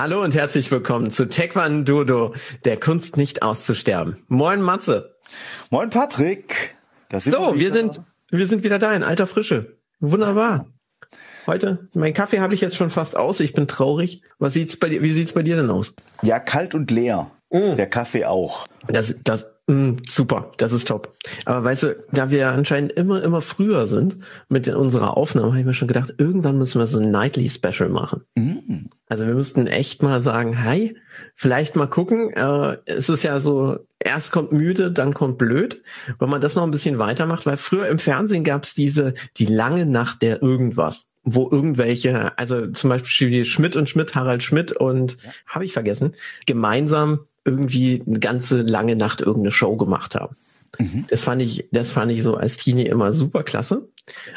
Hallo und herzlich willkommen zu Taekwondo, der Kunst nicht auszusterben. Moin Matze. Moin Patrick. so, wir, wir sind wir sind wieder da in alter Frische. Wunderbar. Heute, mein Kaffee habe ich jetzt schon fast aus. Ich bin traurig. Was sieht's bei dir? Wie sieht's bei dir denn aus? Ja, kalt und leer. Mm. Der Kaffee auch. Das, das, mh, super. Das ist top. Aber weißt du, da wir anscheinend immer, immer früher sind mit unserer Aufnahme, habe ich mir schon gedacht, irgendwann müssen wir so ein Nightly Special machen. Mm. Also wir müssten echt mal sagen, hey, vielleicht mal gucken. Äh, es ist ja so, erst kommt müde, dann kommt blöd. Wenn man das noch ein bisschen weitermacht, weil früher im Fernsehen gab es diese, die lange Nacht der irgendwas wo irgendwelche, also zum Beispiel Schmidt und Schmidt, Harald Schmidt und ja. habe ich vergessen, gemeinsam irgendwie eine ganze lange Nacht irgendeine Show gemacht haben. Mhm. Das fand ich, das fand ich so als Teenie immer super klasse.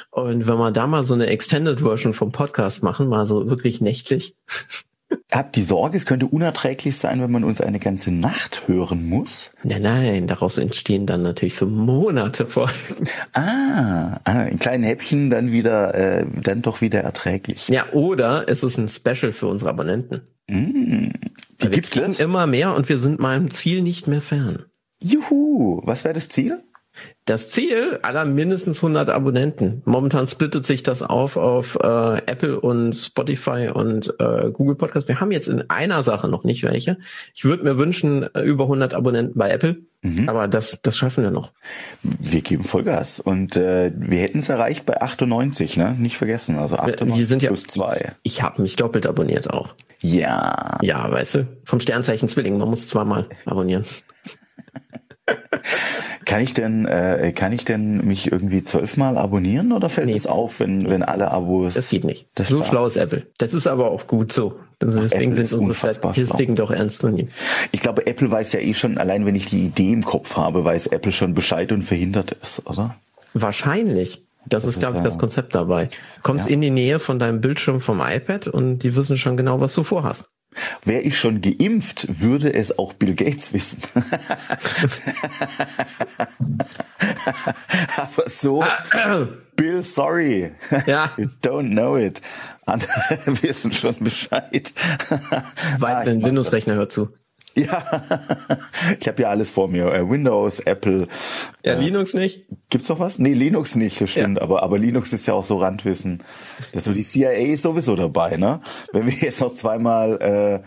Und wenn man da mal so eine Extended Version vom Podcast machen, mal so wirklich nächtlich, Habt die Sorge, es könnte unerträglich sein, wenn man uns eine ganze Nacht hören muss? Nein, nein, daraus entstehen dann natürlich für Monate Folgen. Ah, ah in kleinen Häppchen dann wieder, äh, dann doch wieder erträglich. Ja, oder es ist ein Special für unsere Abonnenten. Mm, die wir gibt es immer mehr und wir sind meinem Ziel nicht mehr fern. Juhu, was wäre das Ziel? Das Ziel aller mindestens 100 Abonnenten. Momentan splittet sich das auf auf äh, Apple und Spotify und äh, Google Podcast. Wir haben jetzt in einer Sache noch nicht welche. Ich würde mir wünschen äh, über 100 Abonnenten bei Apple, mhm. aber das das schaffen wir noch. Wir geben Vollgas und äh, wir hätten es erreicht bei 98, ne? Nicht vergessen, also 98 wir sind ja, plus 2. Ich, ich habe mich doppelt abonniert auch. Ja. Ja, weißt du, vom Sternzeichen Zwilling, man muss zweimal abonnieren. Kann ich denn, äh, kann ich denn mich irgendwie zwölfmal abonnieren oder fällt nee. es auf, wenn, wenn alle Abos? Das geht nicht. Das so schlau ist Apple. Das ist aber auch gut so. Also deswegen Apple sind unsere Statistiken doch ernst zu nehmen. Ich glaube, Apple weiß ja eh schon, allein wenn ich die Idee im Kopf habe, weiß Apple schon Bescheid und verhindert es, oder? Wahrscheinlich. Das, das ist, glaube ich, das Konzept dabei. Kommst ja. in die Nähe von deinem Bildschirm vom iPad und die wissen schon genau, was du vorhast. Wäre ich schon geimpft, würde es auch Bill Gates wissen. Aber so, Bill, sorry. Ja. You don't know it. Andere wissen schon Bescheid. Weiß, dein Windows-Rechner hört zu. Ja, ich habe ja alles vor mir. Äh, Windows, Apple. Ja, äh, Linux nicht. Gibt's noch was? Nee, Linux nicht, das stimmt. Ja. Aber, aber Linux ist ja auch so Randwissen. Das so die CIA ist sowieso dabei, ne? Wenn wir jetzt noch zweimal äh,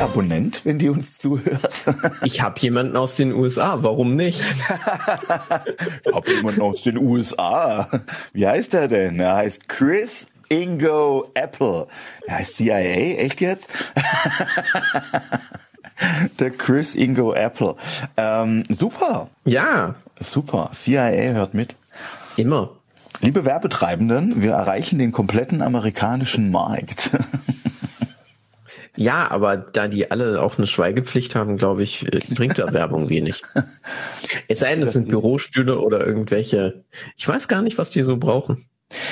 Abonnent, wenn die uns zuhört? Ich habe jemanden aus den USA, warum nicht? ich habe jemanden aus den USA. Wie heißt der denn? Er heißt Chris Ingo Apple. Ja, CIA, echt jetzt? Der Chris Ingo Apple. Ähm, super. Ja. Super. CIA hört mit. Immer. Liebe Werbetreibenden, wir erreichen den kompletten amerikanischen Markt. Ja, aber da die alle auch eine Schweigepflicht haben, glaube ich, äh, bringt da Werbung wenig. Es sei denn, es sind Bürostühle oder irgendwelche, ich weiß gar nicht, was die so brauchen.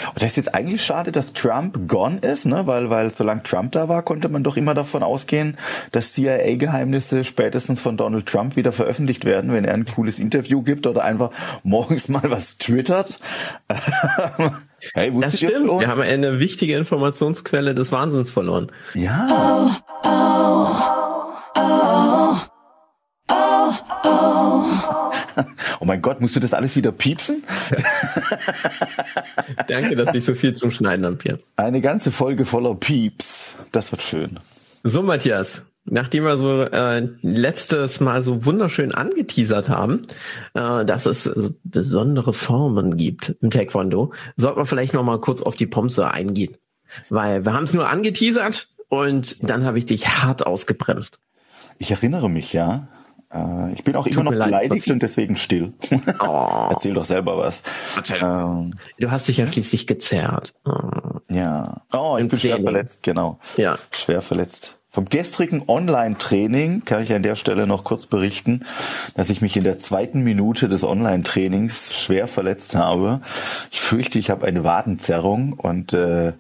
Und das ist jetzt eigentlich schade, dass Trump gone ist, ne? weil, weil solange Trump da war, konnte man doch immer davon ausgehen, dass CIA-Geheimnisse spätestens von Donald Trump wieder veröffentlicht werden, wenn er ein cooles Interview gibt oder einfach morgens mal was twittert. hey, das stimmt. Wir haben eine wichtige Informationsquelle des Wahnsinns verloren. Ja. Oh, oh, oh, oh, oh. Oh mein Gott, musst du das alles wieder piepsen? Danke, dass ich so viel zum Schneiden habe, Pierre. Eine ganze Folge voller Pieps. Das wird schön. So, Matthias, nachdem wir so äh, letztes Mal so wunderschön angeteasert haben, äh, dass es so besondere Formen gibt im Taekwondo, sollten wir vielleicht noch mal kurz auf die Pomse eingehen. Weil wir haben es nur angeteasert und dann habe ich dich hart ausgebremst. Ich erinnere mich, ja. Äh, ich bin auch Tut immer noch beleidigt und deswegen still. Oh. Erzähl doch selber was. Erzähl. Ähm, du hast dich ja schließlich gezerrt. Oh. Ja. Oh, ich bin schwer verletzt, genau. Ja. Schwer verletzt. Vom gestrigen Online-Training kann ich an der Stelle noch kurz berichten, dass ich mich in der zweiten Minute des Online-Trainings schwer verletzt habe. Ich fürchte, ich habe eine Wadenzerrung und äh,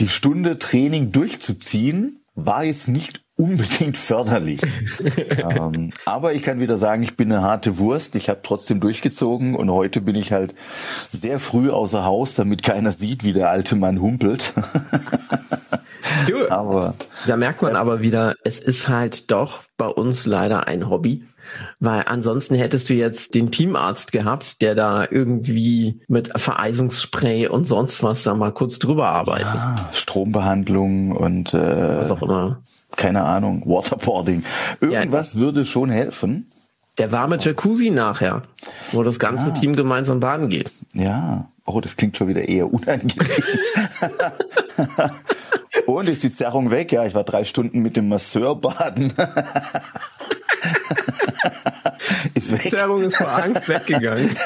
die Stunde Training durchzuziehen war jetzt nicht unbedingt förderlich. ähm, aber ich kann wieder sagen, ich bin eine harte Wurst. Ich habe trotzdem durchgezogen und heute bin ich halt sehr früh außer Haus, damit keiner sieht, wie der alte Mann humpelt. du, aber da merkt man aber wieder, es ist halt doch bei uns leider ein Hobby. Weil ansonsten hättest du jetzt den Teamarzt gehabt, der da irgendwie mit Vereisungsspray und sonst was da mal kurz drüber arbeitet. Ja, Strombehandlung und äh, was auch immer keine Ahnung, Waterboarding. Irgendwas ja. würde schon helfen. Der warme Jacuzzi nachher, wo das ganze ja. Team gemeinsam baden geht. Ja. Oh, das klingt schon wieder eher unangenehm. Und ist die Zerrung weg? Ja, ich war drei Stunden mit dem Masseur baden. ist weg. Die Zerrung ist vor Angst weggegangen.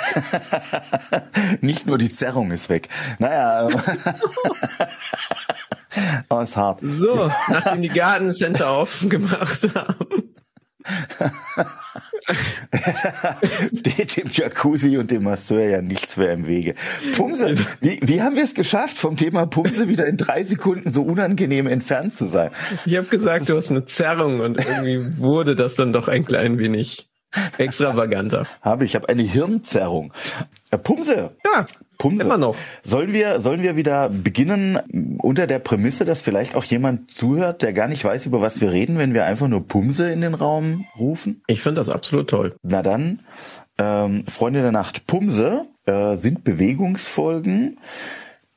Nicht nur die Zerrung ist weg. Naja. Oh, ist hart. So, nachdem die Gartencenter aufgemacht haben. Steht dem Jacuzzi und dem Masseur ja nichts mehr im Wege. Pumse, wie, wie haben wir es geschafft, vom Thema Pumse wieder in drei Sekunden so unangenehm entfernt zu sein? Ich habe gesagt, du hast eine Zerrung und irgendwie wurde das dann doch ein klein wenig extravaganter. Habe ich, habe eine Hirnzerrung. Äh, Pumse. Ja. Pumse. Immer noch. Sollen wir, sollen wir wieder beginnen unter der Prämisse, dass vielleicht auch jemand zuhört, der gar nicht weiß, über was wir reden, wenn wir einfach nur Pumse in den Raum rufen? Ich finde das absolut toll. Na dann, ähm, Freunde der Nacht, Pumse äh, sind Bewegungsfolgen,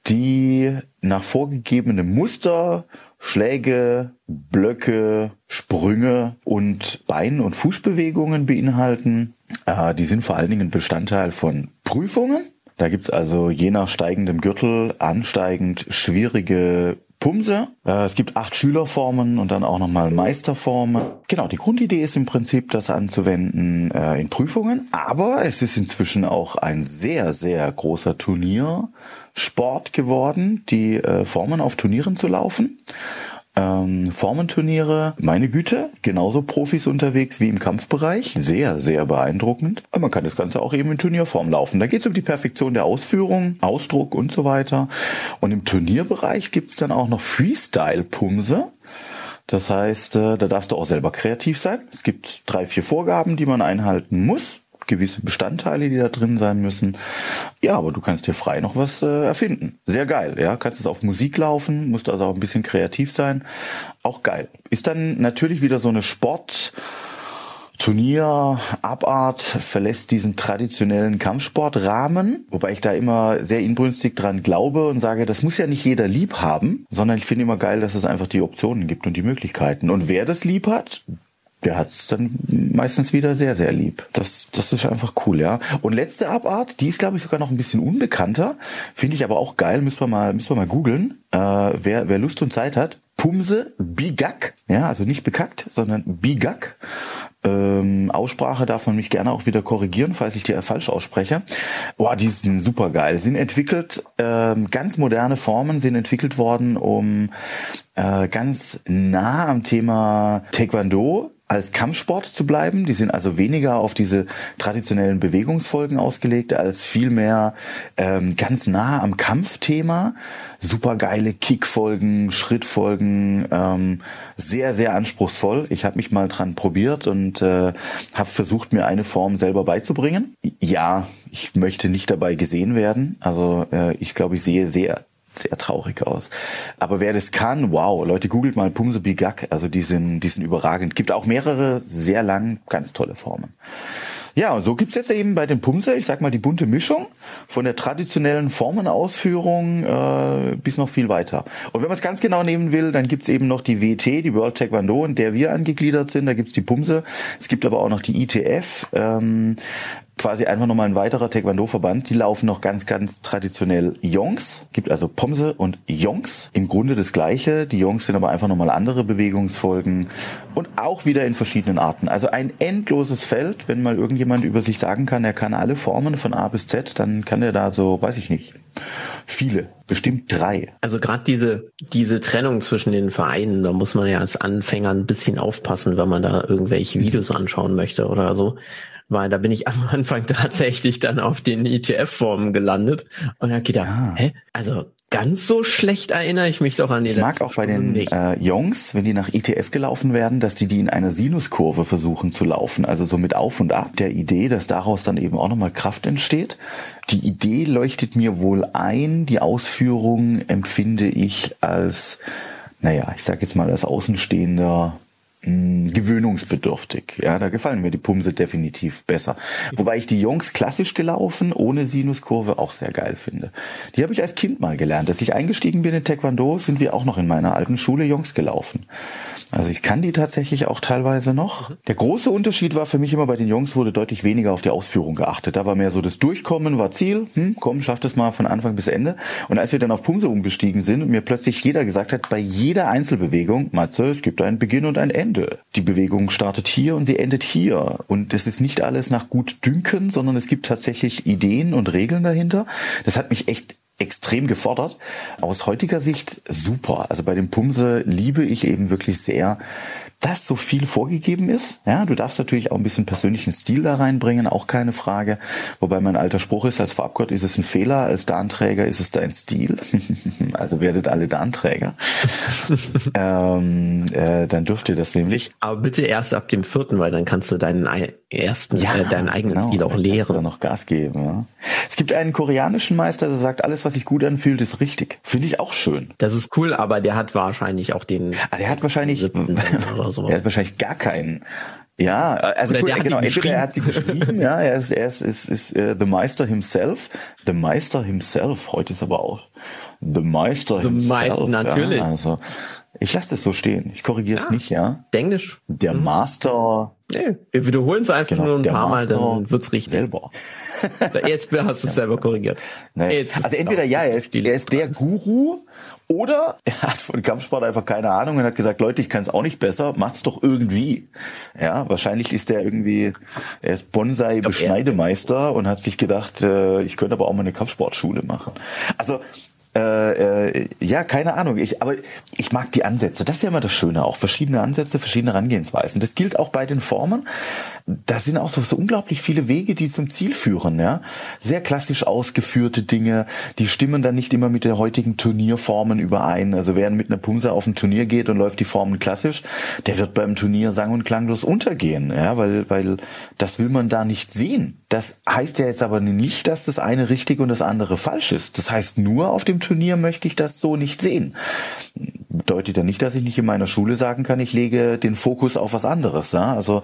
die nach vorgegebenem Muster Schläge, Blöcke, Sprünge und Bein- und Fußbewegungen beinhalten. Äh, die sind vor allen Dingen Bestandteil von Prüfungen da gibt's also je nach steigendem Gürtel ansteigend schwierige Pumse. Äh, es gibt acht Schülerformen und dann auch nochmal Meisterformen. Genau, die Grundidee ist im Prinzip, das anzuwenden äh, in Prüfungen, aber es ist inzwischen auch ein sehr, sehr großer Turniersport geworden, die äh, Formen auf Turnieren zu laufen ähm, Formenturniere, meine Güte, genauso Profis unterwegs wie im Kampfbereich. Sehr, sehr beeindruckend. Aber man kann das Ganze auch eben in Turnierform laufen. Da geht es um die Perfektion der Ausführung, Ausdruck und so weiter. Und im Turnierbereich gibt's dann auch noch Freestyle-Pumse. Das heißt, äh, da darfst du auch selber kreativ sein. Es gibt drei, vier Vorgaben, die man einhalten muss gewisse Bestandteile, die da drin sein müssen. Ja, aber du kannst dir frei noch was äh, erfinden. Sehr geil, ja. Kannst es auf Musik laufen, musst also auch ein bisschen kreativ sein. Auch geil. Ist dann natürlich wieder so eine Sport, Turnier, Abart verlässt diesen traditionellen Kampfsportrahmen, wobei ich da immer sehr inbrünstig dran glaube und sage, das muss ja nicht jeder lieb haben, sondern ich finde immer geil, dass es einfach die Optionen gibt und die Möglichkeiten. Und wer das lieb hat, der hat es dann meistens wieder sehr, sehr lieb. Das, das ist einfach cool, ja. Und letzte Abart, die ist, glaube ich, sogar noch ein bisschen unbekannter. Finde ich aber auch geil, müssen wir mal, müssen wir mal googeln. Äh, wer, wer Lust und Zeit hat. Pumse Bigak, ja, also nicht bekackt, sondern Bigak. Ähm, Aussprache darf man mich gerne auch wieder korrigieren, falls ich die falsch ausspreche. Boah, die sind super geil. Sind entwickelt, ähm, ganz moderne Formen sind entwickelt worden, um äh, ganz nah am Thema Taekwondo als Kampfsport zu bleiben. Die sind also weniger auf diese traditionellen Bewegungsfolgen ausgelegt, als vielmehr ähm, ganz nah am Kampfthema. Super geile Kickfolgen, Schrittfolgen, ähm, sehr, sehr anspruchsvoll. Ich habe mich mal dran probiert und äh, habe versucht, mir eine Form selber beizubringen. Ja, ich möchte nicht dabei gesehen werden. Also äh, ich glaube, ich sehe sehr sehr traurig aus. Aber wer das kann, wow, Leute, googelt mal Pumse Bigak, also die sind, die sind überragend. Gibt auch mehrere sehr lang, ganz tolle Formen. Ja, und so gibt's jetzt eben bei den Pumse, ich sag mal, die bunte Mischung von der traditionellen Formenausführung äh, bis noch viel weiter. Und wenn man es ganz genau nehmen will, dann gibt's eben noch die WT, die World Taekwondo, in der wir angegliedert sind. Da gibt's die Pumse. Es gibt aber auch noch die ITF. Ähm, quasi einfach nochmal ein weiterer Taekwondo-Verband. Die laufen noch ganz, ganz traditionell Jongs. Gibt also Pomse und Jongs. Im Grunde das Gleiche. Die Jongs sind aber einfach nochmal andere Bewegungsfolgen und auch wieder in verschiedenen Arten. Also ein endloses Feld. Wenn mal irgendjemand über sich sagen kann, er kann alle Formen von A bis Z, dann kann er da so, weiß ich nicht, viele, bestimmt drei. Also gerade diese, diese Trennung zwischen den Vereinen, da muss man ja als Anfänger ein bisschen aufpassen, wenn man da irgendwelche Videos anschauen möchte oder so weil da bin ich am Anfang tatsächlich dann auf den ETF-Formen gelandet und habe gedacht, ah. hä? Also ganz so schlecht erinnere ich mich doch an die Ich mag auch bei den äh, Jungs, wenn die nach ITF gelaufen werden, dass die die in einer Sinuskurve versuchen zu laufen, also so mit auf und ab der Idee, dass daraus dann eben auch nochmal Kraft entsteht. Die Idee leuchtet mir wohl ein, die Ausführung empfinde ich als, naja, ich sag jetzt mal als Außenstehender gewöhnungsbedürftig. Ja, da gefallen mir die Pumse definitiv besser. Wobei ich die Jungs klassisch gelaufen, ohne Sinuskurve, auch sehr geil finde. Die habe ich als Kind mal gelernt. Als ich eingestiegen bin in Taekwondo, sind wir auch noch in meiner alten Schule Jungs gelaufen. Also ich kann die tatsächlich auch teilweise noch. Der große Unterschied war für mich immer bei den Jungs wurde deutlich weniger auf die Ausführung geachtet. Da war mehr so das Durchkommen war Ziel. Hm, komm, schaff das mal von Anfang bis Ende. Und als wir dann auf Pumse umgestiegen sind und mir plötzlich jeder gesagt hat, bei jeder Einzelbewegung, Matze, es gibt einen Beginn und ein Ende. Die Bewegung startet hier und sie endet hier. Und es ist nicht alles nach gut dünken, sondern es gibt tatsächlich Ideen und Regeln dahinter. Das hat mich echt extrem gefordert. Aus heutiger Sicht super. Also bei dem Pumse liebe ich eben wirklich sehr, dass so viel vorgegeben ist. Ja, du darfst natürlich auch ein bisschen persönlichen Stil da reinbringen, auch keine Frage. Wobei mein alter Spruch ist, als Farbgott ist es ein Fehler, als Darnträger ist es dein Stil. also werdet alle Darnträger. ähm, äh, dann dürft ihr das nämlich. Aber bitte erst ab dem vierten, weil dann kannst du deinen ersten, ja, äh, deinen eigenen genau, Stil auch lehren. noch Gas geben. Ja. Es gibt einen koreanischen Meister, der sagt, alles, was sich gut anfühlt, ist richtig. Finde ich auch schön. Das ist cool, aber der hat wahrscheinlich auch den. Ah, der hat wahrscheinlich so. Er hat wahrscheinlich gar keinen. Ja, also gut, genau, entweder er hat sie geschrieben, ja, er ist, er ist, ist, ist uh, The Meister himself. The Meister himself, heute ist aber auch The Meister the himself. Meister, natürlich. Ja, also, ich lasse das so stehen. Ich korrigiere es ja, nicht, ja. Englisch. Der mhm. Master. Nee, wir wiederholen es einfach genau, nur ein paar Mal, dann wird's richtig. Selber. Jetzt hast du es selber korrigiert. Nee. also entweder ja, er ist, er ist der Guru oder er hat von Kampfsport einfach keine Ahnung und hat gesagt, Leute, ich kann es auch nicht besser, macht's doch irgendwie. Ja, wahrscheinlich ist er irgendwie, er ist Bonsai-Beschneidemeister und hat sich gedacht, äh, ich könnte aber auch mal eine Kampfsportschule machen. Also äh, äh, ja, keine Ahnung. Ich, aber ich mag die Ansätze. Das ist ja immer das Schöne. Auch verschiedene Ansätze, verschiedene Herangehensweisen. Das gilt auch bei den Formen. Da sind auch so, so unglaublich viele Wege, die zum Ziel führen. Ja, sehr klassisch ausgeführte Dinge. Die stimmen dann nicht immer mit der heutigen Turnierformen überein. Also wer mit einer Pumse auf ein Turnier geht und läuft die Formen klassisch, der wird beim Turnier sang- und klanglos untergehen. Ja, weil weil das will man da nicht sehen. Das heißt ja jetzt aber nicht, dass das eine richtig und das andere falsch ist. Das heißt nur auf dem Turnier möchte ich das so nicht sehen. Bedeutet ja nicht, dass ich nicht in meiner Schule sagen kann, ich lege den Fokus auf was anderes. Ja? Also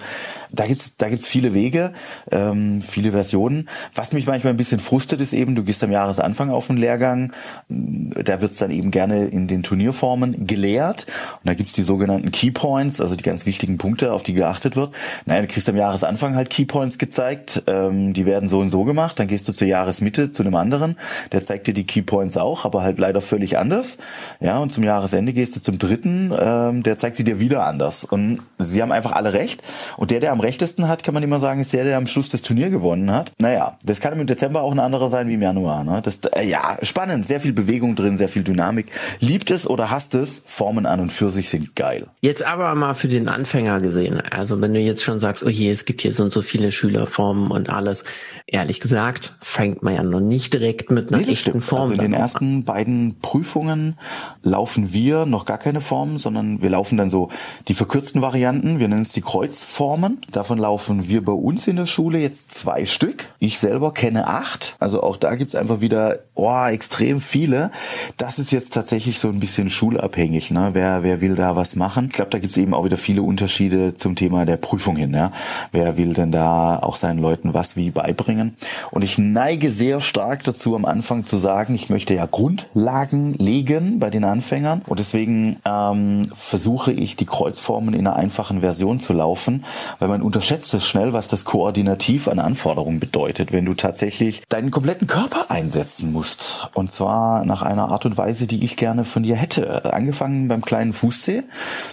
da gibt's da gibt's viele Wege, ähm, viele Versionen. Was mich manchmal ein bisschen frustet, ist eben, du gehst am Jahresanfang auf einen Lehrgang, da wird's dann eben gerne in den Turnierformen gelehrt. Und da gibt's die sogenannten Keypoints, also die ganz wichtigen Punkte, auf die geachtet wird. Naja, du kriegst am Jahresanfang halt Keypoints gezeigt, ähm, die werden so und so gemacht. Dann gehst du zur Jahresmitte zu einem anderen, der zeigt dir die Keypoints auch, aber halt leider völlig anders. Ja, und zum Jahresende gehst du zum dritten, ähm, der zeigt sie dir wieder anders. Und sie haben einfach alle recht. Und der, der am rechtesten hat, kann man immer sagen, ist der, der am Schluss das Turnier gewonnen hat. Naja, das kann im Dezember auch ein anderer sein wie im Januar. Ne? Das, äh, ja, spannend, sehr viel Bewegung drin, sehr viel Dynamik. Liebt es oder hasst es, Formen an und für sich sind geil. Jetzt aber mal für den Anfänger gesehen. Also wenn du jetzt schon sagst, oh je, es gibt hier so und so viele Schülerformen und alles. Ehrlich gesagt, fängt man ja noch nicht direkt mit einer nee, echten Form also in den ersten beiden Prüfungen laufen wir noch gar keine Formen, sondern wir laufen dann so die verkürzten Varianten. Wir nennen es die Kreuzformen. Davon laufen wir bei uns in der Schule jetzt zwei Stück. Ich selber kenne acht. Also auch da gibt's einfach wieder oh, extrem viele. Das ist jetzt tatsächlich so ein bisschen schulabhängig. Ne? Wer, wer will da was machen? Ich glaube, da gibt's eben auch wieder viele Unterschiede zum Thema der Prüfung hin. Ja? Wer will denn da auch seinen Leuten was wie beibringen? Und ich neige sehr stark dazu, am Anfang zu sagen, ich möchte ja Grundlagen legen bei den Anfängern. Und deswegen ähm, versuche ich, die Kreuzformen in einer einfachen Version zu laufen, weil man unterschätzt es schnell, was das koordinativ an Anforderungen bedeutet, wenn du tatsächlich deinen kompletten Körper einsetzen musst. Und zwar nach einer Art und Weise, die ich gerne von dir hätte. Angefangen beim kleinen Fußzeh,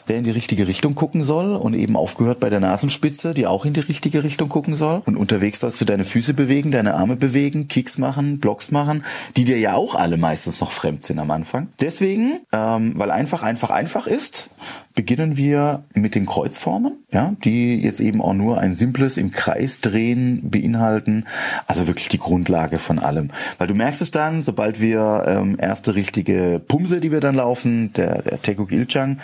der in die richtige Richtung gucken soll und eben aufgehört bei der Nasenspitze, die auch in die richtige Richtung gucken soll. Und unterwegs sollst du deine Füße bewegen, deine Arme bewegen, Kicks machen, Blocks machen, die dir ja auch alle meistens noch fremd sind am Anfang. Deswegen, ähm, weil einfach, einfach, einfach ist, beginnen wir mit den Kreuzformen, ja, die jetzt eben auch nur ein simples im Kreis drehen beinhalten. Also wirklich die Grundlage von allem. Weil du merkst es dann, sobald wir ähm, erste richtige Pumse, die wir dann laufen, der, der Tekuk Ilchang,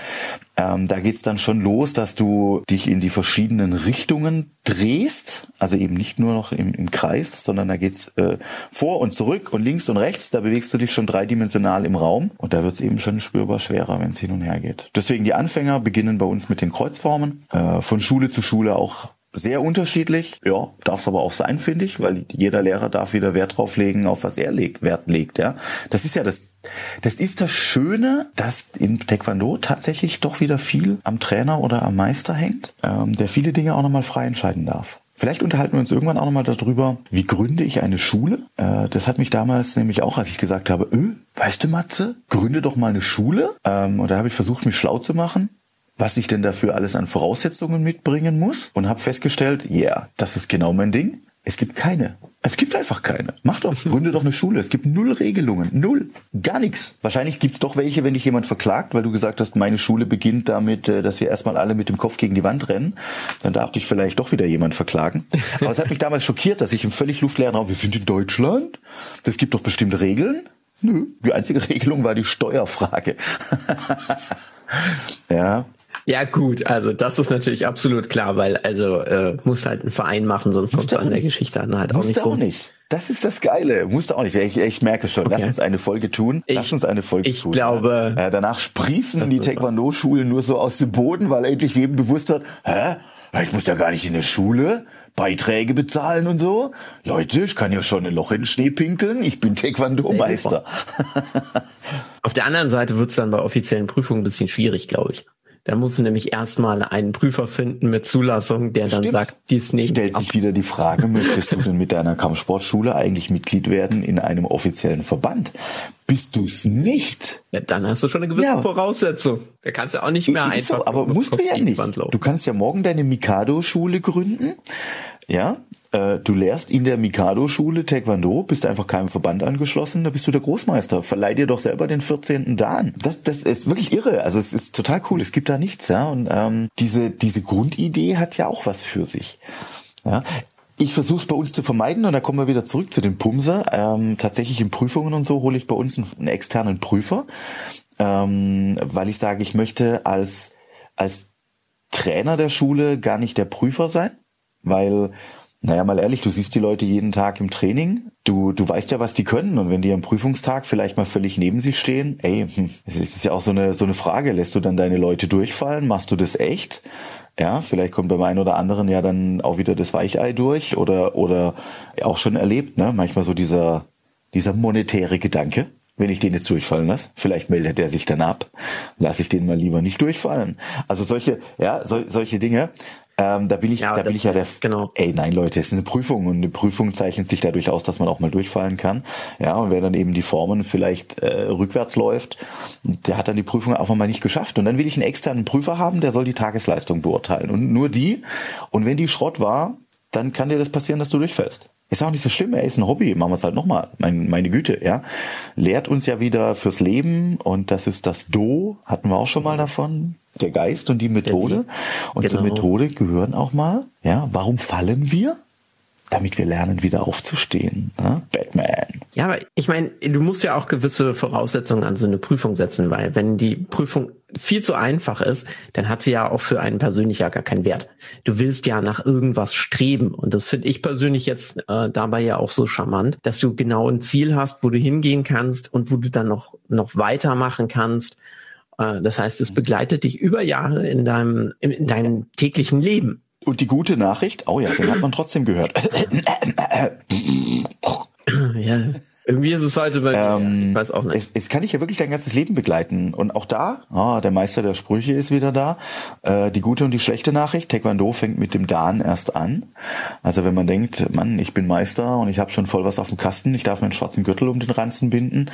ähm, da geht's dann schon los, dass du dich in die verschiedenen Richtungen drehst, also eben nicht nur noch im, im Kreis, sondern da geht's äh, vor und zurück und links und rechts. Da bewegst du dich schon dreidimensional im Raum und da wird's eben schon spürbar schwerer, wenn es hin und her geht. Deswegen die Anfänger beginnen bei uns mit den Kreuzformen, äh, von Schule zu Schule auch sehr unterschiedlich. Ja, darf es aber auch sein, finde ich, weil jeder Lehrer darf wieder Wert drauf legen, auf was er legt, Wert legt. Ja, das ist ja das. Das ist das Schöne, dass in Taekwondo tatsächlich doch wieder viel am Trainer oder am Meister hängt, ähm, der viele Dinge auch nochmal frei entscheiden darf. Vielleicht unterhalten wir uns irgendwann auch nochmal darüber, wie gründe ich eine Schule. Äh, das hat mich damals nämlich auch, als ich gesagt habe, öh, weißt du Matze, gründe doch mal eine Schule. Ähm, und da habe ich versucht, mich schlau zu machen was ich denn dafür alles an Voraussetzungen mitbringen muss und habe festgestellt, ja, yeah, das ist genau mein Ding. Es gibt keine. Es gibt einfach keine. Mach doch, gründe doch eine Schule. Es gibt null Regelungen. Null. Gar nichts. Wahrscheinlich gibt's doch welche, wenn dich jemand verklagt, weil du gesagt hast, meine Schule beginnt damit, äh, dass wir erstmal alle mit dem Kopf gegen die Wand rennen. Dann darf dich vielleicht doch wieder jemand verklagen. Aber es hat mich damals schockiert, dass ich im völlig luftleeren Raum, wir sind in Deutschland. Das gibt doch bestimmte Regeln. Nö. Die einzige Regelung war die Steuerfrage. ja, ja, gut, also das ist natürlich absolut klar, weil also äh, muss halt einen Verein machen, sonst kommt es an der Geschichte dann halt auch nicht rum. auch nicht. Das ist das Geile. Musst du auch nicht. Ich, ich merke schon. Okay. Lass uns eine Folge tun. Lass ich, uns eine Folge ich tun. Ich glaube. Ja. Äh, danach sprießen die Taekwondo-Schulen nur so aus dem Boden, weil endlich jedem bewusst wird, hä? Ich muss ja gar nicht in der Schule. Beiträge bezahlen und so. Leute, ich kann ja schon ein Loch in den Schnee pinkeln. Ich bin Taekwondo-Meister. Auf der anderen Seite wird es dann bei offiziellen Prüfungen ein bisschen schwierig, glaube ich. Da musst du nämlich erstmal einen Prüfer finden mit Zulassung, der dann Stimmt. sagt, dies nicht. Stellt sich wieder die Frage, möchtest du denn mit deiner Kampfsportschule eigentlich Mitglied werden in einem offiziellen Verband? Bist du es nicht? Ja, dann hast du schon eine gewisse ja. Voraussetzung. Da kannst du auch nicht mehr einfach. So, aber musst du ja nicht. Du kannst ja morgen deine Mikado-Schule gründen. Ja, äh, du lehrst in der Mikado-Schule Taekwondo, bist einfach keinem Verband angeschlossen, da bist du der Großmeister. Verleih dir doch selber den 14. Dan. Das, das ist wirklich irre. Also es ist total cool. Es gibt da nichts, ja. Und ähm, diese, diese Grundidee hat ja auch was für sich. Ja. Ich versuche es bei uns zu vermeiden und da kommen wir wieder zurück zu den Pumser. Ähm, tatsächlich in Prüfungen und so hole ich bei uns einen, einen externen Prüfer, ähm, weil ich sage, ich möchte als, als Trainer der Schule gar nicht der Prüfer sein, weil naja, mal ehrlich, du siehst die Leute jeden Tag im Training. Du, du weißt ja, was die können. Und wenn die am Prüfungstag vielleicht mal völlig neben sie stehen, ey, hm, es ist ja auch so eine, so eine Frage. Lässt du dann deine Leute durchfallen? Machst du das echt? Ja, vielleicht kommt beim einen oder anderen ja dann auch wieder das Weichei durch oder, oder auch schon erlebt, ne? Manchmal so dieser, dieser monetäre Gedanke wenn ich den jetzt durchfallen lasse. Vielleicht meldet er sich dann ab. Lasse ich den mal lieber nicht durchfallen. Also solche, ja, so, solche Dinge. Ähm, da bin ich, ja, da bin ich ja der, genau. ey, nein, Leute, es ist eine Prüfung und eine Prüfung zeichnet sich dadurch aus, dass man auch mal durchfallen kann. Ja, und wer dann eben die Formen vielleicht äh, rückwärts läuft, der hat dann die Prüfung einfach mal nicht geschafft. Und dann will ich einen externen Prüfer haben, der soll die Tagesleistung beurteilen. Und nur die. Und wenn die Schrott war, dann kann dir das passieren, dass du durchfällst. Ist auch nicht so schlimm, er ist ein Hobby, machen wir es halt nochmal. Mein, meine Güte, ja. Lehrt uns ja wieder fürs Leben und das ist das Do, hatten wir auch schon mal davon der Geist und die Methode. Und genau. zur Methode gehören auch mal, ja, warum fallen wir? Damit wir lernen, wieder aufzustehen. Ne? Batman. Ja, aber ich meine, du musst ja auch gewisse Voraussetzungen an so eine Prüfung setzen, weil wenn die Prüfung viel zu einfach ist, dann hat sie ja auch für einen persönlich ja gar keinen Wert. Du willst ja nach irgendwas streben und das finde ich persönlich jetzt äh, dabei ja auch so charmant, dass du genau ein Ziel hast, wo du hingehen kannst und wo du dann noch noch weitermachen kannst das heißt, es begleitet dich über Jahre in deinem, in deinem täglichen Leben. Und die gute Nachricht, oh ja, den hat man trotzdem gehört. ja. Irgendwie ist es heute bei ähm, ich weiß auch nicht. Es, es, kann dich ja wirklich dein ganzes Leben begleiten. Und auch da, oh, der Meister der Sprüche ist wieder da. Äh, die gute und die schlechte Nachricht, Taekwondo fängt mit dem Dan erst an. Also wenn man denkt, Mann, ich bin Meister und ich habe schon voll was auf dem Kasten, ich darf mir einen schwarzen Gürtel um den Ranzen binden.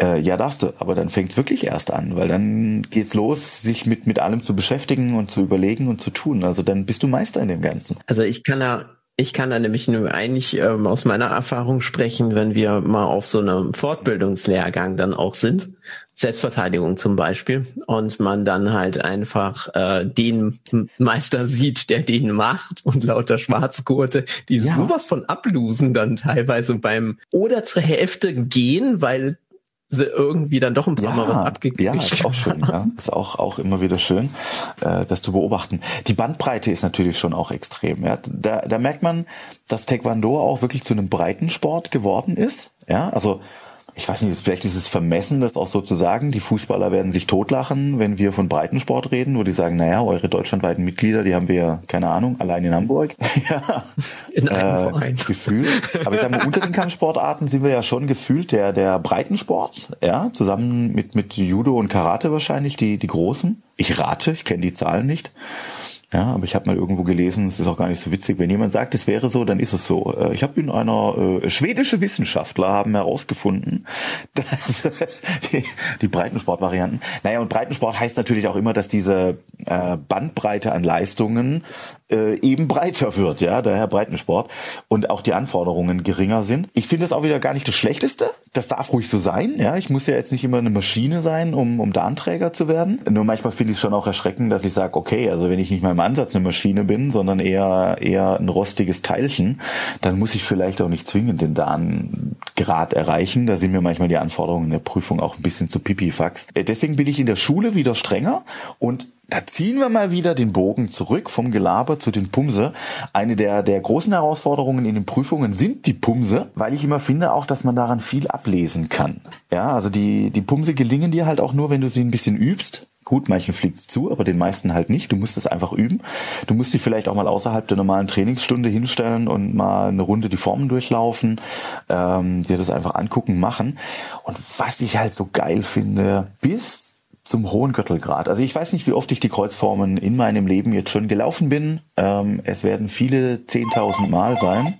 Äh, ja, darfst du, aber dann fängt's wirklich erst an, weil dann geht's los, sich mit, mit allem zu beschäftigen und zu überlegen und zu tun. Also dann bist du Meister in dem Ganzen. Also ich kann da Ich kann da nämlich nur eigentlich ähm, aus meiner Erfahrung sprechen, wenn wir mal auf so einem Fortbildungslehrgang dann auch sind, Selbstverteidigung zum Beispiel, und man dann halt einfach äh, den Meister sieht, der den macht und lauter Schwarzgurte, die ja. sowas von ablosen dann teilweise beim oder zur Hälfte gehen, weil sie irgendwie dann doch ein paar ja, Mal was abgegeben Ja, ist auch schön, ja. Ist auch, auch immer wieder schön, äh, das zu beobachten. Die Bandbreite ist natürlich schon auch extrem, ja. Da, da merkt man, dass Taekwondo auch wirklich zu einem Breitensport geworden ist, ja. Also, ich weiß nicht, vielleicht ist es vermessen, das auch so zu sagen. Die Fußballer werden sich totlachen, wenn wir von Breitensport reden, wo die sagen, naja, eure deutschlandweiten Mitglieder, die haben wir, keine Ahnung, allein in Hamburg. ja. In einem äh, Verein. Gefühlt. Aber ich sage mal, unter den Kampfsportarten sind wir ja schon gefühlt der, der Breitensport, ja, zusammen mit, mit Judo und Karate wahrscheinlich, die, die großen. Ich rate, ich kenne die Zahlen nicht. Ja, aber ich habe mal irgendwo gelesen, es ist auch gar nicht so witzig, wenn jemand sagt, es wäre so, dann ist es so. Äh, ich habe in einer äh, schwedische Wissenschaftler haben herausgefunden, dass die, die Breitensportvarianten. Naja, und Breitensport heißt natürlich auch immer, dass diese äh, Bandbreite an Leistungen äh, eben breiter wird, ja, daher Breitensport und auch die Anforderungen geringer sind. Ich finde das auch wieder gar nicht das Schlechteste. Das darf ruhig so sein, ja. Ich muss ja jetzt nicht immer eine Maschine sein, um, um da Anträger zu werden. Nur manchmal finde ich es schon auch erschreckend, dass ich sage, okay, also wenn ich nicht mal im Ansatz eine Maschine bin, sondern eher eher ein rostiges Teilchen, dann muss ich vielleicht auch nicht zwingend den Dan-Grad erreichen. Da sind mir manchmal die Anforderungen in der Prüfung auch ein bisschen zu pipifax. Äh, deswegen bin ich in der Schule wieder strenger und da ziehen wir mal wieder den Bogen zurück vom Gelaber zu den Pumse. Eine der, der großen Herausforderungen in den Prüfungen sind die Pumse, weil ich immer finde auch, dass man daran viel ablesen kann. Ja, also die, die Pumse gelingen dir halt auch nur, wenn du sie ein bisschen übst. Gut, manchen fliegt's zu, aber den meisten halt nicht. Du musst es einfach üben. Du musst sie vielleicht auch mal außerhalb der normalen Trainingsstunde hinstellen und mal eine Runde die Formen durchlaufen, ähm, dir das einfach angucken, machen. Und was ich halt so geil finde, bis zum hohen Gürtelgrad. Also ich weiß nicht, wie oft ich die Kreuzformen in meinem Leben jetzt schon gelaufen bin. Ähm, es werden viele 10.000 Mal sein.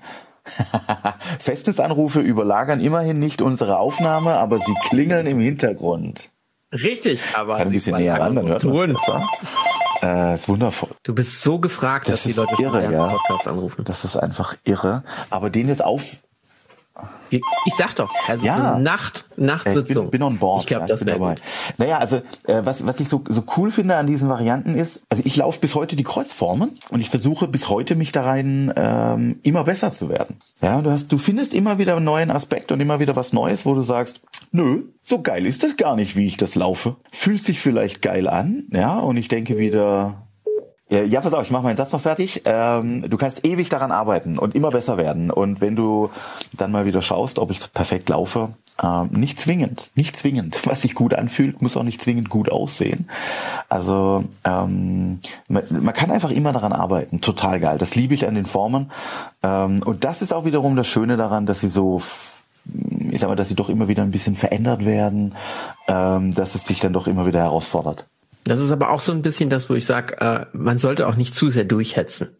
Festnetzanrufe überlagern immerhin nicht unsere Aufnahme, aber sie klingeln im Hintergrund. Richtig, aber Kann ein bisschen näher ran, dann hört man besser. Äh, ist wundervoll. Du bist so gefragt, das dass die Leute irre, ja. Podcast anrufen. Das ist einfach irre. Aber den jetzt auf ich sag doch, also ja. Nacht, Nachtsitzung. Ich bin, bin on board. Ich glaube, das wäre gut. Naja, also äh, was, was ich so, so cool finde an diesen Varianten ist, also ich laufe bis heute die Kreuzformen und ich versuche bis heute mich da rein ähm, immer besser zu werden. Ja, du hast, du findest immer wieder einen neuen Aspekt und immer wieder was Neues, wo du sagst, nö, so geil ist das gar nicht, wie ich das laufe. Fühlt sich vielleicht geil an, ja, und ich denke wieder, ja, pass auf, ich mache meinen Satz noch fertig. Ähm, du kannst ewig daran arbeiten und immer besser werden. Und wenn du dann mal wieder schaust, ob ich perfekt laufe, ähm, nicht zwingend, nicht zwingend. Was sich gut anfühlt, muss auch nicht zwingend gut aussehen. Also ähm, man, man kann einfach immer daran arbeiten. Total geil. Das liebe ich an den Formen. Ähm, und das ist auch wiederum das Schöne daran, dass sie so ich sag mal, dass sie doch immer wieder ein bisschen verändert werden, ähm, dass es dich dann doch immer wieder herausfordert. Das ist aber auch so ein bisschen das, wo ich sage, äh, man sollte auch nicht zu sehr durchhetzen.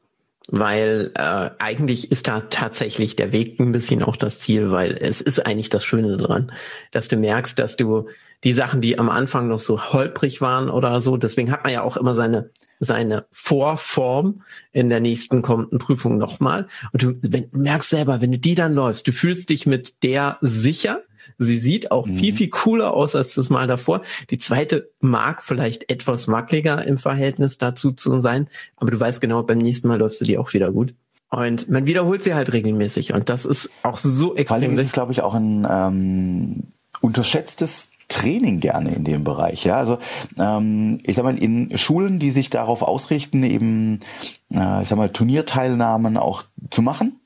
Weil äh, eigentlich ist da tatsächlich der Weg ein bisschen auch das Ziel, weil es ist eigentlich das Schöne dran, dass du merkst, dass du die Sachen, die am Anfang noch so holprig waren oder so, deswegen hat man ja auch immer seine seine Vorform in der nächsten kommenden Prüfung nochmal. Und du wenn, merkst selber, wenn du die dann läufst, du fühlst dich mit der sicher, Sie sieht auch mhm. viel, viel cooler aus als das Mal davor. Die zweite mag vielleicht etwas wackeliger im Verhältnis dazu zu sein, aber du weißt genau, beim nächsten Mal läufst du die auch wieder gut. Und man wiederholt sie halt regelmäßig und das ist auch so extrem. Vor allem ist es, glaube ich, auch ein ähm, unterschätztes Training gerne in dem Bereich. Ja, also ähm, ich sag mal in Schulen, die sich darauf ausrichten, eben äh, ich sag mal Turnierteilnahmen auch zu machen,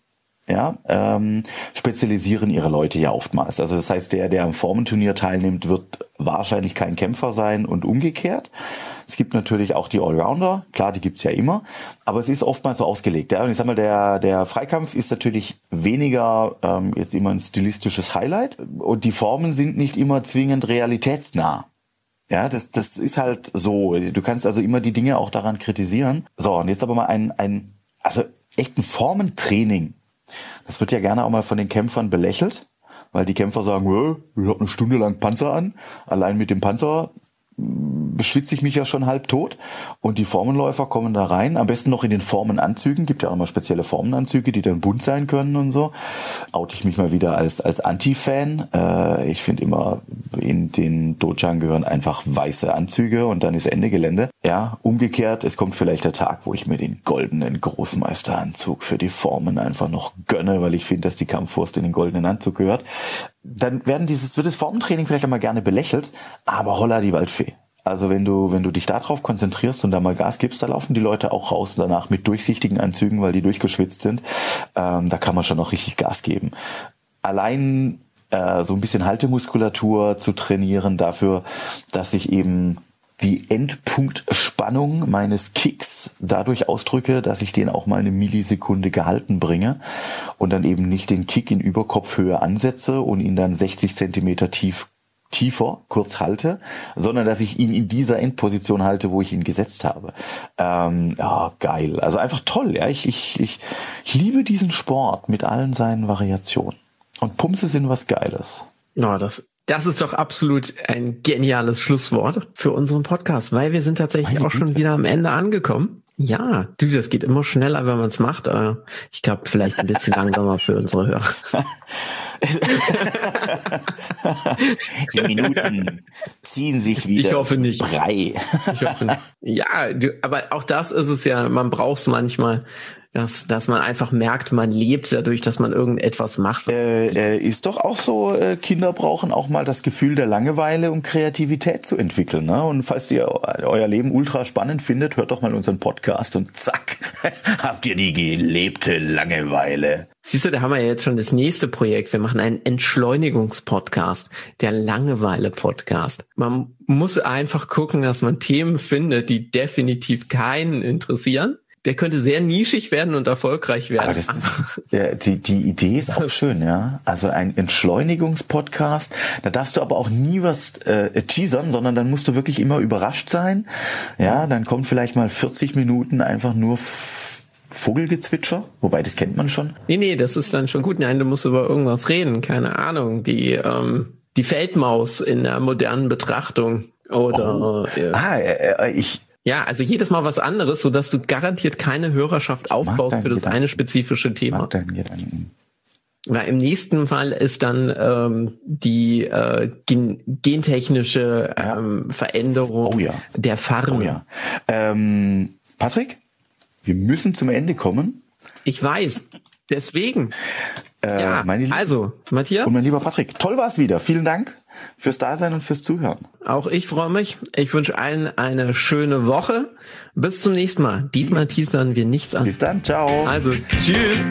ja, ähm, spezialisieren ihre Leute ja oftmals. Also das heißt, der, der am Formenturnier teilnimmt, wird wahrscheinlich kein Kämpfer sein und umgekehrt. Es gibt natürlich auch die Allrounder, klar, die gibt's ja immer, aber es ist oftmals so ausgelegt. Ja? Und ich sag mal, der, der Freikampf ist natürlich weniger ähm, jetzt immer ein stilistisches Highlight und die Formen sind nicht immer zwingend realitätsnah. Ja, das, das ist halt so. Du kannst also immer die Dinge auch daran kritisieren. So, und jetzt aber mal ein, ein also echt ein Formentraining das wird ja gerne auch mal von den Kämpfern belächelt, weil die Kämpfer sagen, ich habe eine Stunde lang Panzer an. Allein mit dem Panzer mm, schwitze ich mich ja schon halb tot und die Formenläufer kommen da rein, am besten noch in den Formenanzügen, gibt ja auch immer spezielle Formenanzüge, die dann bunt sein können und so. Oute ich mich mal wieder als, als Anti-Fan. Äh, ich finde immer, in den Dojan gehören einfach weiße Anzüge und dann ist Ende Gelände. Ja, umgekehrt, es kommt vielleicht der Tag, wo ich mir den goldenen Großmeisteranzug für die Formen einfach noch gönne, weil ich finde, dass die Kampfwurst in den goldenen Anzug gehört. Dann werden dieses, wird das Formentraining vielleicht einmal gerne belächelt, aber holla die Waldfee. Also wenn du, wenn du dich darauf konzentrierst und da mal Gas gibst, da laufen die Leute auch raus danach mit durchsichtigen Anzügen, weil die durchgeschwitzt sind. Ähm, da kann man schon noch richtig Gas geben. Allein äh, so ein bisschen Haltemuskulatur zu trainieren dafür, dass ich eben die Endpunktspannung meines Kicks dadurch ausdrücke, dass ich den auch mal eine Millisekunde gehalten bringe und dann eben nicht den Kick in Überkopfhöhe ansetze und ihn dann 60 Zentimeter tief tiefer kurz halte, sondern dass ich ihn in dieser Endposition halte, wo ich ihn gesetzt habe. Ähm, ja, geil. Also einfach toll. Ja, ich, ich, ich, ich liebe diesen Sport mit allen seinen Variationen. Und Pumse sind was Geiles. Ja, das das ist doch absolut ein geniales Schlusswort für unseren Podcast, weil wir sind tatsächlich Meine auch schon wieder am Ende angekommen. Ja, du, das geht immer schneller, wenn man es macht. Ich glaube, vielleicht ein bisschen langsamer für unsere Hörer. Die Minuten ziehen sich wieder. Ich hoffe nicht. Brei. Ich hoffe nicht. Ja, du, aber auch das ist es ja. Man braucht es manchmal dass, dass man einfach merkt, man lebt dadurch, dass man irgendetwas macht. Äh, äh, ist doch auch so, äh, Kinder brauchen auch mal das Gefühl der Langeweile, um Kreativität zu entwickeln. Ne? Und falls ihr euer Leben ultra spannend findet, hört doch mal unseren Podcast und zack, habt ihr die gelebte Langeweile. Siehst du, da haben wir ja jetzt schon das nächste Projekt. Wir machen einen Entschleunigungspodcast, der Langeweile-Podcast. Man muss einfach gucken, dass man Themen findet, die definitiv keinen interessieren der könnte sehr nischig werden und erfolgreich werden. Aber das, das, die, die Idee ist auch schön, ja. Also ein Entschleunigungspodcast. Da darfst du aber auch nie was äh, teasern, sondern dann musst du wirklich immer überrascht sein. Ja, dann kommt vielleicht mal 40 Minuten einfach nur Vogelgezwitscher, wobei das kennt man schon. Nee, nee, das ist dann schon gut. Nein, du musst über irgendwas reden, keine Ahnung. Die, ähm, die Feldmaus in der modernen Betrachtung. Oder oh. äh, ah, äh, ich, ja, also jedes Mal was anderes, so dass du garantiert keine Hörerschaft aufbaust für das Gedanken. eine spezifische Thema. Weil im nächsten Fall ist dann ähm, die äh, gen gentechnische ähm, Veränderung oh ja. der Farbe. Oh ja. Ähm, Patrick, wir müssen zum Ende kommen. Ich weiß. Deswegen. Äh, ja, also, Matthias. Und mein lieber Patrick, toll war es wieder. Vielen Dank fürs Dasein und fürs Zuhören. Auch ich freue mich. Ich wünsche allen eine schöne Woche. Bis zum nächsten Mal. Diesmal teasern wir nichts an. Bis dann. Ciao. Also, tschüss.